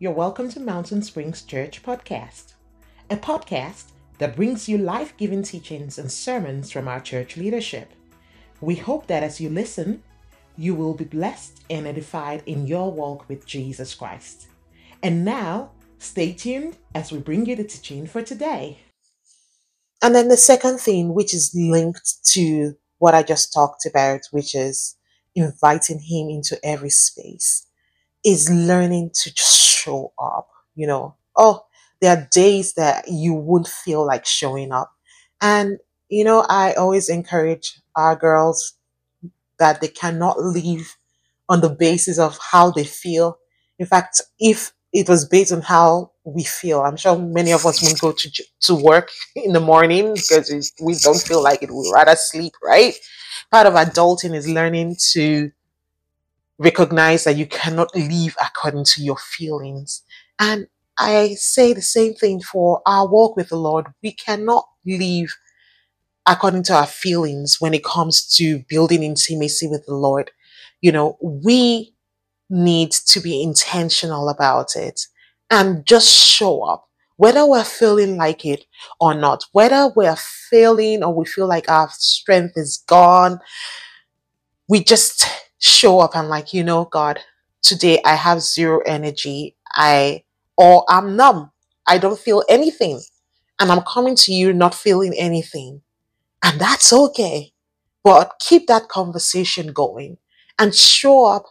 you're welcome to Mountain Springs Church Podcast, a podcast that brings you life giving teachings and sermons from our church leadership. We hope that as you listen, you will be blessed and edified in your walk with Jesus Christ. And now, stay tuned as we bring you the teaching for today. And then the second thing, which is linked to what I just talked about, which is inviting Him into every space, is learning to show up. You know, oh, there are days that you won't feel like showing up. And, you know, I always encourage our girls that they cannot leave on the basis of how they feel. In fact, if it was based on how we feel, I'm sure many of us won't go to to work in the morning because we don't feel like it. We'd rather sleep, right? Part of adulting is learning to recognize that you cannot live according to your feelings. And I say the same thing for our walk with the Lord. We cannot live according to our feelings when it comes to building intimacy with the Lord. You know, we need to be intentional about it and just show up, whether we're feeling like it or not, whether we're failing or we feel like our strength is gone, we just show up and, like, you know, God, today I have zero energy. I, or I'm numb. I don't feel anything. And I'm coming to you not feeling anything. And that's okay. But keep that conversation going and show up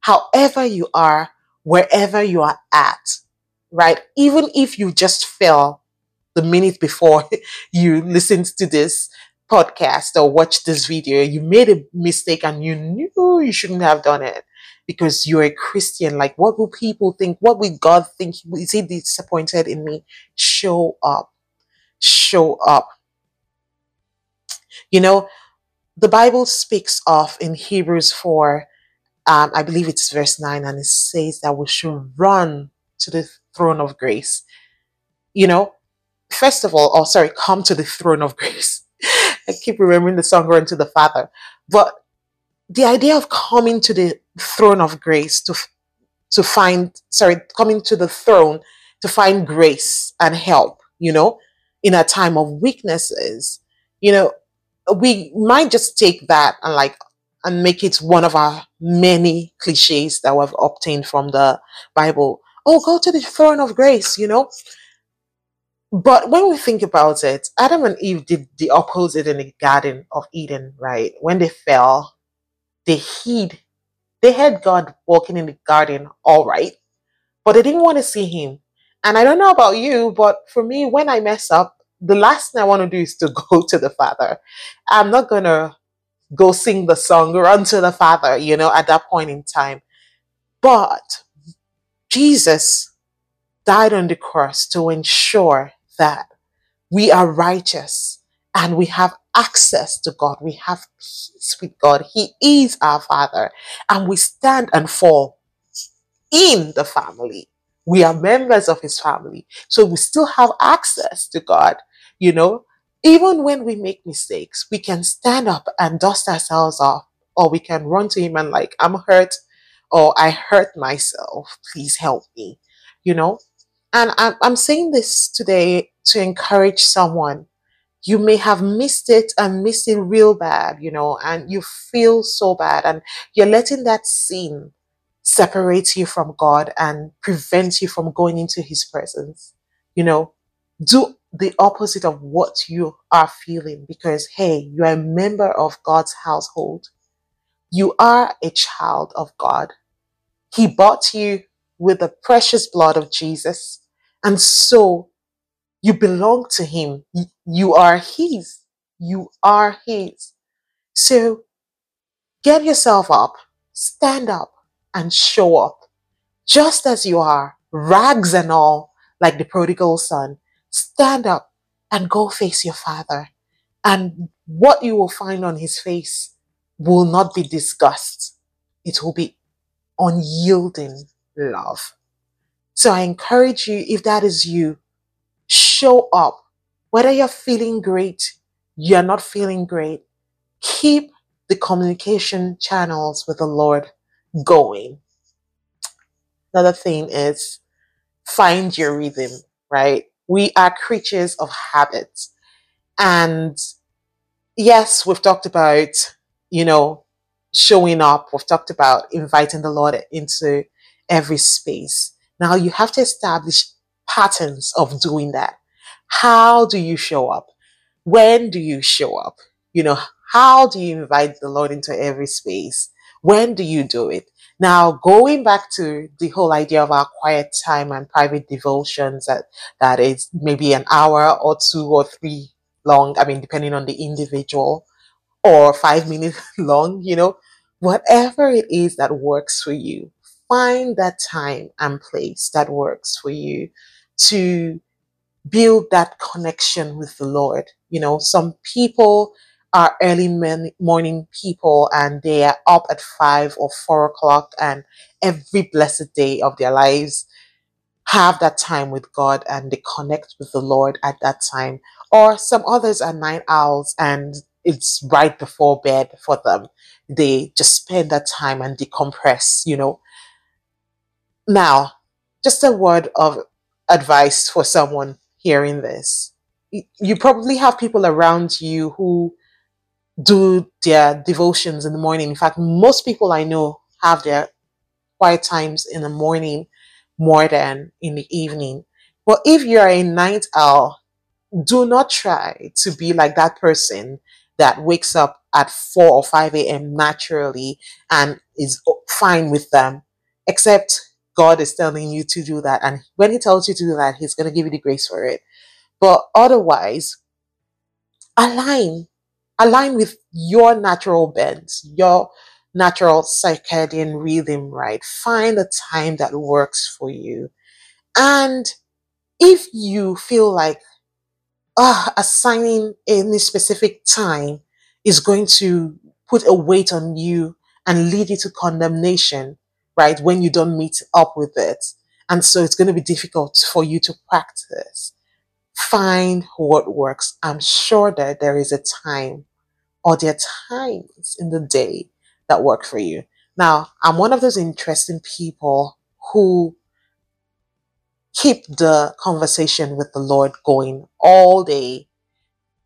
however you are, wherever you are at, right? Even if you just fell the minute before you listened to this podcast or watch this video, you made a mistake and you knew you shouldn't have done it because you're a Christian. Like, what will people think? What will God think? Is he disappointed in me? Show up. Show up. You know, the Bible speaks of in Hebrews 4, um, I believe it's verse 9, and it says that we should run to the throne of grace. You know, first of all, oh, sorry, come to the throne of grace. I keep remembering the song Run to the Father. But the idea of coming to the throne of grace to to find sorry coming to the throne to find grace and help you know in a time of weaknesses you know we might just take that and like and make it one of our many cliches that we've obtained from the bible oh go to the throne of grace you know but when we think about it adam and eve did the opposite in the garden of eden right when they fell they hid they had god walking in the garden all right but they didn't want to see him. And I don't know about you, but for me, when I mess up, the last thing I want to do is to go to the Father. I'm not going to go sing the song, run to the Father, you know, at that point in time. But Jesus died on the cross to ensure that we are righteous and we have access to God. We have peace with God. He is our Father, and we stand and fall in the family. We are members of his family. So we still have access to God, you know. Even when we make mistakes, we can stand up and dust ourselves off, or we can run to him and, like, I'm hurt, or I hurt myself. Please help me, you know. And I'm, I'm saying this today to encourage someone. You may have missed it and missed it real bad, you know, and you feel so bad, and you're letting that sin separate you from God and prevent you from going into His presence. You know, do the opposite of what you are feeling because, hey, you are a member of God's household. You are a child of God. He bought you with the precious blood of Jesus. And so you belong to Him. You are His. You are His. So get yourself up, stand up, and show up just as you are, rags and all, like the prodigal son. Stand up and go face your father. And what you will find on his face will not be disgust, it will be unyielding love. So I encourage you, if that is you, show up. Whether you're feeling great, you're not feeling great, keep the communication channels with the Lord going. Another thing is find your rhythm, right? We are creatures of habits. And yes, we've talked about, you know, showing up. We've talked about inviting the Lord into every space. Now you have to establish patterns of doing that. How do you show up? When do you show up? You know, how do you invite the Lord into every space? When do you do it? Now, going back to the whole idea of our quiet time and private devotions, that, that is maybe an hour or two or three long, I mean, depending on the individual, or five minutes long, you know, whatever it is that works for you, find that time and place that works for you to build that connection with the Lord. You know, some people are early morning people and they are up at five or four o'clock and every blessed day of their lives have that time with God and they connect with the Lord at that time. Or some others are night owls and it's right before bed for them. They just spend that time and decompress, you know. Now, just a word of advice for someone hearing this. You probably have people around you who do their devotions in the morning. In fact, most people I know have their quiet times in the morning more than in the evening. But if you're a night owl, do not try to be like that person that wakes up at 4 or 5 a.m. naturally and is fine with them, except God is telling you to do that. And when He tells you to do that, He's going to give you the grace for it. But otherwise, align align with your natural bent, your natural circadian rhythm, right? Find a time that works for you. And if you feel like uh, assigning any specific time is going to put a weight on you and lead you to condemnation, right? When you don't meet up with it. And so it's going to be difficult for you to practice. Find what works. I'm sure that there is a time or there are times in the day that work for you. Now, I'm one of those interesting people who keep the conversation with the Lord going all day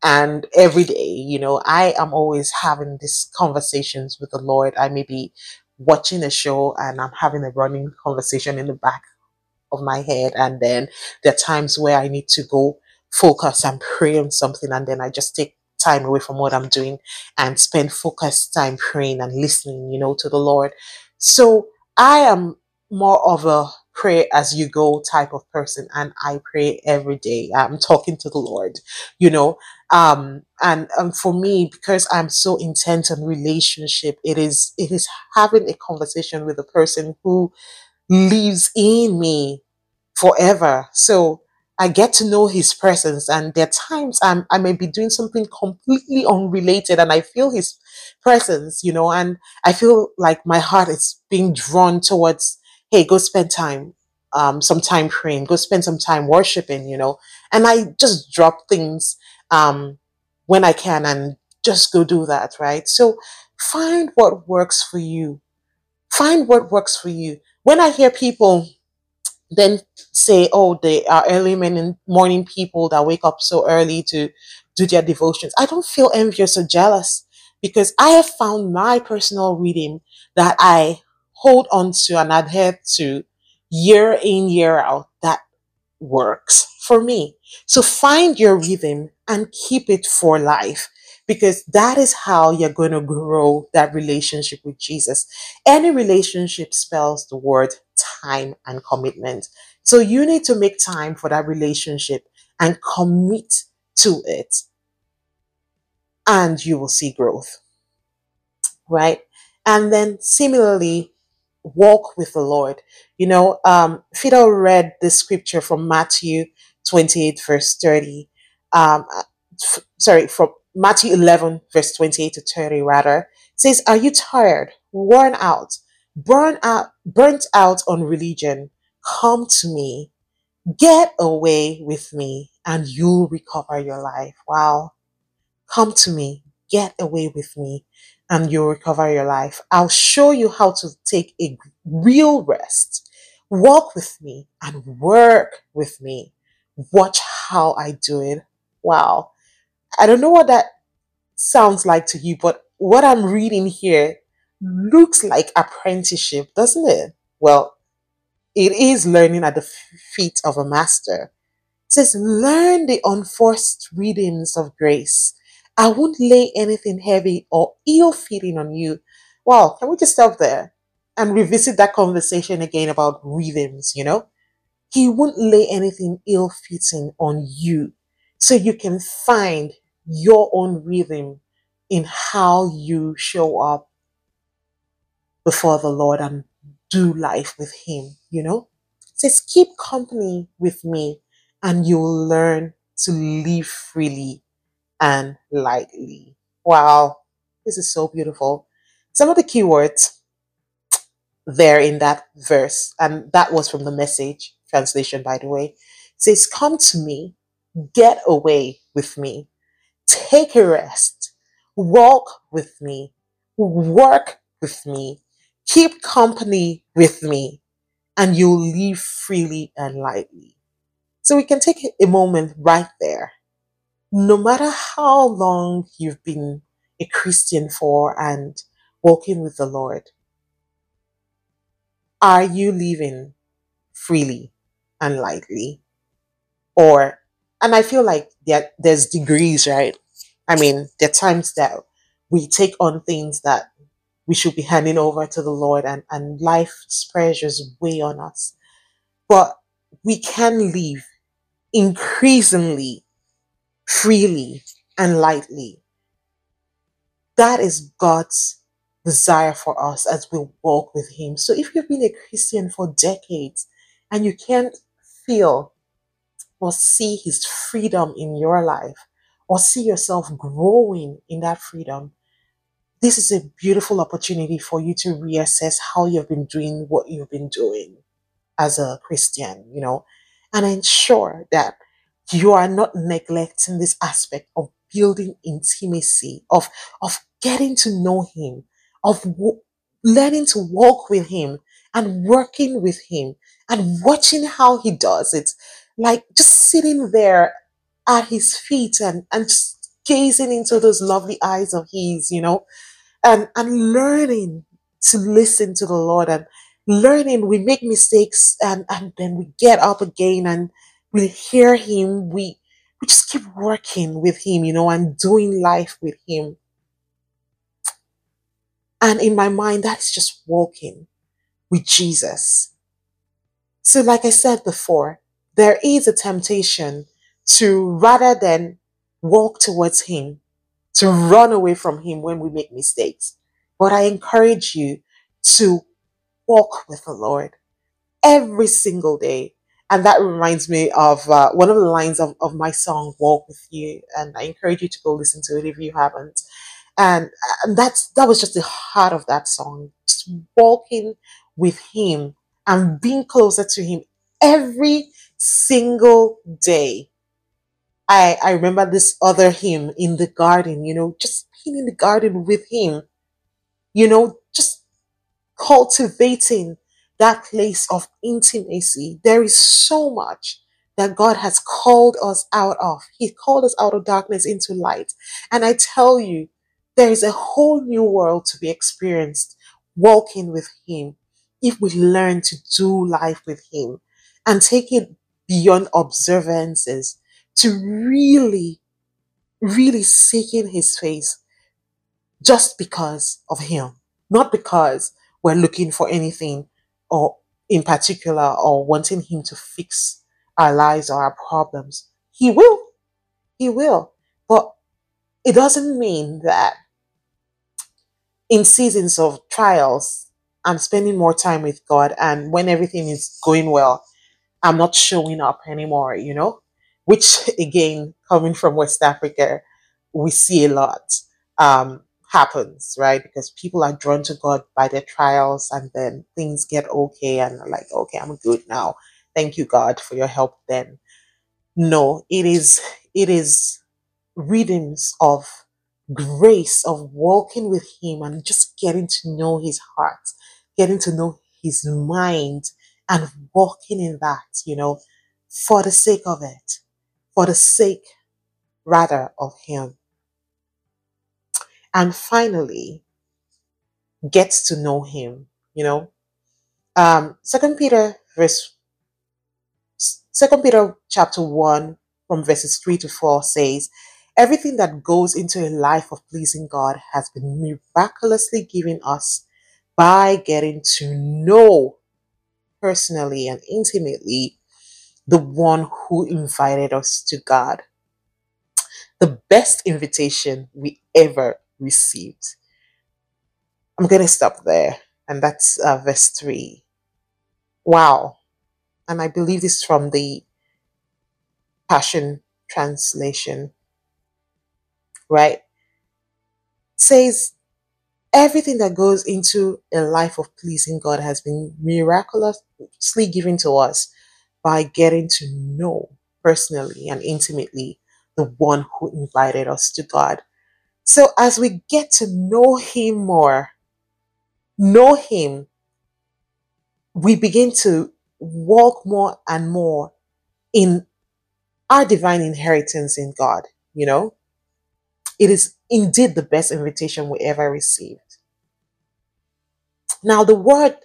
and every day. You know, I am always having these conversations with the Lord. I may be watching a show and I'm having a running conversation in the back of my head. And then there are times where I need to go focus and pray on something and then I just take time away from what I'm doing and spend focused time praying and listening, you know, to the Lord. So I am more of a pray as you go type of person and I pray every day. I'm talking to the Lord, you know. Um and um, for me because I'm so intent on relationship, it is it is having a conversation with a person who lives in me forever. So I get to know his presence, and there are times I'm, I may be doing something completely unrelated, and I feel his presence, you know, and I feel like my heart is being drawn towards, hey, go spend time, um, some time praying, go spend some time worshiping, you know, and I just drop things um, when I can and just go do that, right? So find what works for you. Find what works for you. When I hear people then say, oh, they are early morning, morning people that wake up so early to do their devotions. I don't feel envious or jealous because I have found my personal reading that I hold on to and adhere to year in, year out that works for me. So find your rhythm and keep it for life because that is how you're going to grow that relationship with Jesus. Any relationship spells the word time and commitment. So you need to make time for that relationship and commit to it, and you will see growth. Right? And then similarly, walk with the Lord. You know, um, Fido read the scripture from Matthew 28, verse 30. Um, uh, f- sorry, from Matthew 11, verse 28 to 30, rather. It says, Are you tired, worn out, burn out, burnt out on religion, come to me, get away with me, and you'll recover your life. Wow. Come to me, get away with me, and you'll recover your life. I'll show you how to take a real rest Walk with me and work with me. Watch how I do it. Wow. I don't know what that sounds like to you, but what I'm reading here looks like apprenticeship, doesn't it? Well, it is learning at the feet of a master. It says, learn the unforced rhythms of grace. I won't lay anything heavy or ill fitting on you. Well, can we just stop there and revisit that conversation again about rhythms, you know? He won't lay anything ill fitting on you so you can find your own rhythm in how you show up before the Lord and do life with Him, you know? Says, keep company with me and you'll learn to live freely and lightly. Wow, this is so beautiful. Some of the keywords there in that verse, and that was from the message translation, by the way, says, Come to me, get away with me, take a rest, walk with me, work with me, keep company with me, and you'll live freely and lightly. So we can take a moment right there. No matter how long you've been a Christian for and walking with the Lord, are you living freely and lightly? Or, and I feel like there, there's degrees, right? I mean, there are times that we take on things that we should be handing over to the Lord and, and life's pressures weigh on us. But we can live increasingly freely and lightly. That is God's desire for us as we walk with Him. So if you've been a Christian for decades and you can't feel or see His freedom in your life or see yourself growing in that freedom, this is a beautiful opportunity for you to reassess how you've been doing what you've been doing as a Christian, you know, and ensure that you are not neglecting this aspect of building intimacy, of, of getting to know Him, of w- learning to walk with Him and working with Him and watching how He does it. Like just sitting there at His feet and, and just gazing into those lovely eyes of His, you know, and, and learning to listen to the Lord and learning we make mistakes and, and then we get up again and we hear him we we just keep working with him you know and doing life with him. And in my mind that's just walking with jesus. So like i said before there is a temptation to rather than walk towards him to run away from him when we make mistakes. But i encourage you to walk with the lord every single day. And that reminds me of uh, one of the lines of, of my song, Walk With You. And I encourage you to go listen to it if you haven't. And, and that's that was just the heart of that song. Just walking with him and being closer to him every single day. I, I remember this other hymn in the garden, you know, just being in the garden with him, you know, just cultivating that place of intimacy. There is so much that God has called us out of. He called us out of darkness into light. And I tell you, there is a whole new world to be experienced walking with Him if we learn to do life with Him and take it beyond observances to really, really seeking His face just because of Him, not because we're looking for anything or in particular or wanting him to fix our lives or our problems. He will. He will. But it doesn't mean that in seasons of trials, I'm spending more time with God and when everything is going well, I'm not showing up anymore, you know? Which again, coming from West Africa, we see a lot. Um, happens, right? Because people are drawn to God by their trials and then things get okay and like, okay, I'm good now. Thank you, God, for your help then. No, it is it is rhythms of grace of walking with him and just getting to know his heart, getting to know his mind and walking in that, you know, for the sake of it, for the sake rather of Him. And finally, gets to know Him, you know. Um, Second Peter verse Second Peter chapter 1 from verses 3 to 4 says, Everything that goes into a life of pleasing God has been miraculously given us by getting to know personally and intimately the one who invited us to God. The best invitation we ever received. I'm going to stop there. And that's uh, verse 3. Wow. And I believe this from the Passion Translation, right? says everything that goes into a life of pleasing God has been miraculously given to us by getting to know personally and intimately the one who invited us to God. So as we get to know Him more, know Him, we begin to walk more and more in our divine inheritance in God, you know? It is indeed the best invitation we ever received. Now, the word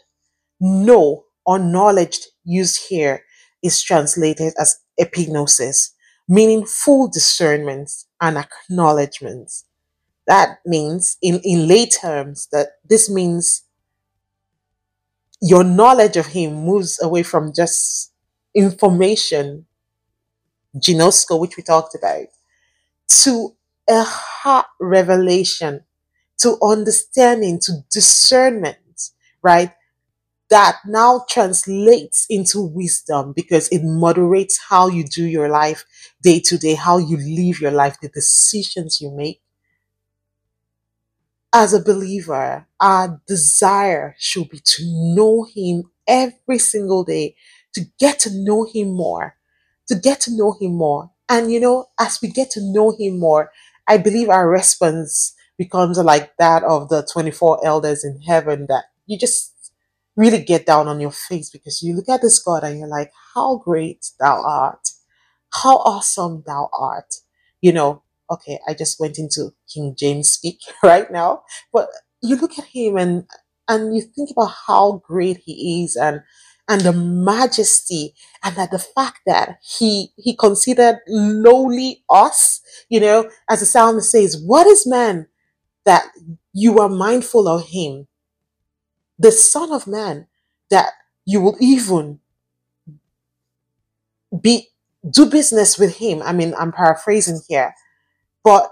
know or knowledge used here is translated as epignosis, meaning full discernment and acknowledgement. That means, in, in lay terms, that this means your knowledge of Him moves away from just information, ginosko, which we talked about, to a heart revelation, to understanding, to discernment, right? That now translates into wisdom because it moderates how you do your life day to day, how you live your life, the decisions you make. As a believer, our desire should be to know Him every single day, to get to know Him more, to get to know Him more. And you know, as we get to know Him more, I believe our response becomes like that of the 24 elders in heaven that you just really get down on your face because you look at this God and you're like, How great thou art! How awesome thou art! You know, okay, I just went into King James speak right now, but you look at him and and you think about how great he is and and the majesty and that the fact that he he considered lowly us you know as the psalmist says what is man that you are mindful of him? The son of man that you will even be do business with him. I mean i'm paraphrasing here but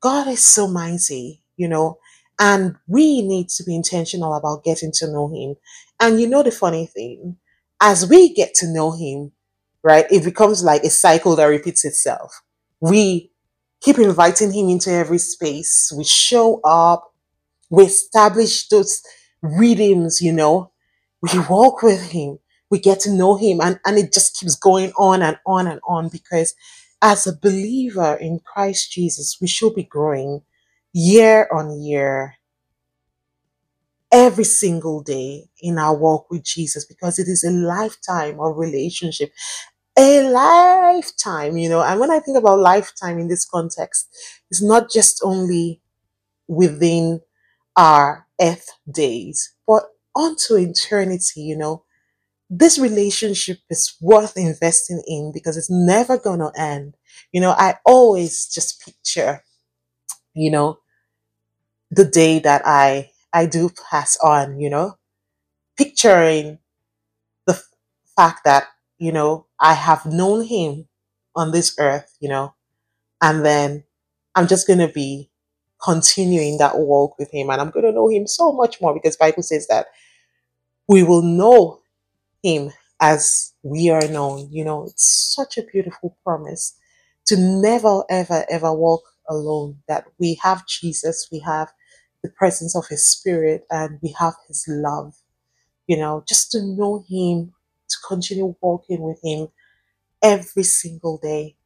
god is so mighty you know and we need to be intentional about getting to know him. And you know the funny thing as we get to know him right it becomes like a cycle that repeats itself. We keep inviting him into every space. We show up. We establish those rhythms, you know. We walk with him, we get to know him, and, and it just keeps going on and on and on because as a believer in Christ Jesus, we should be growing year on year, every single day in our walk with Jesus because it is a lifetime of relationship. A lifetime, you know. And when I think about lifetime in this context, it's not just only within our earth days, but onto eternity, you know. This relationship is worth investing in because it's never going to end. You know, I always just picture, you know, the day that I I do pass on, you know, picturing the f- fact that, you know, I have known him on this earth, you know, and then I'm just going to be continuing that walk with him and I'm going to know him so much more because Bible says that we will know him as we are known. You know, it's such a beautiful promise to never ever ever walk alone that we have Jesus, we have the presence of his spirit and we have his love. You know, just to know him, to continue walking with him every single day.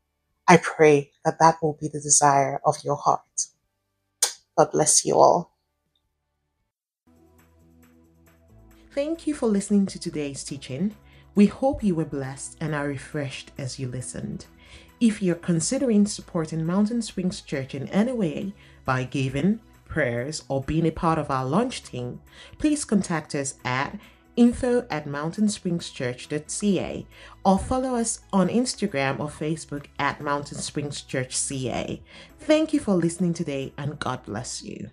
I pray that that will be the desire of your heart. God bless you all. Thank you for listening to today's teaching. We hope you were blessed and are refreshed as you listened. If you're considering supporting Mountain Springs Church in any way by giving, prayers, or being a part of our launch team, please contact us at info at mountainsprings.church.ca or follow us on Instagram or Facebook at Mountain Springs Church CA. Thank you for listening today and God bless you.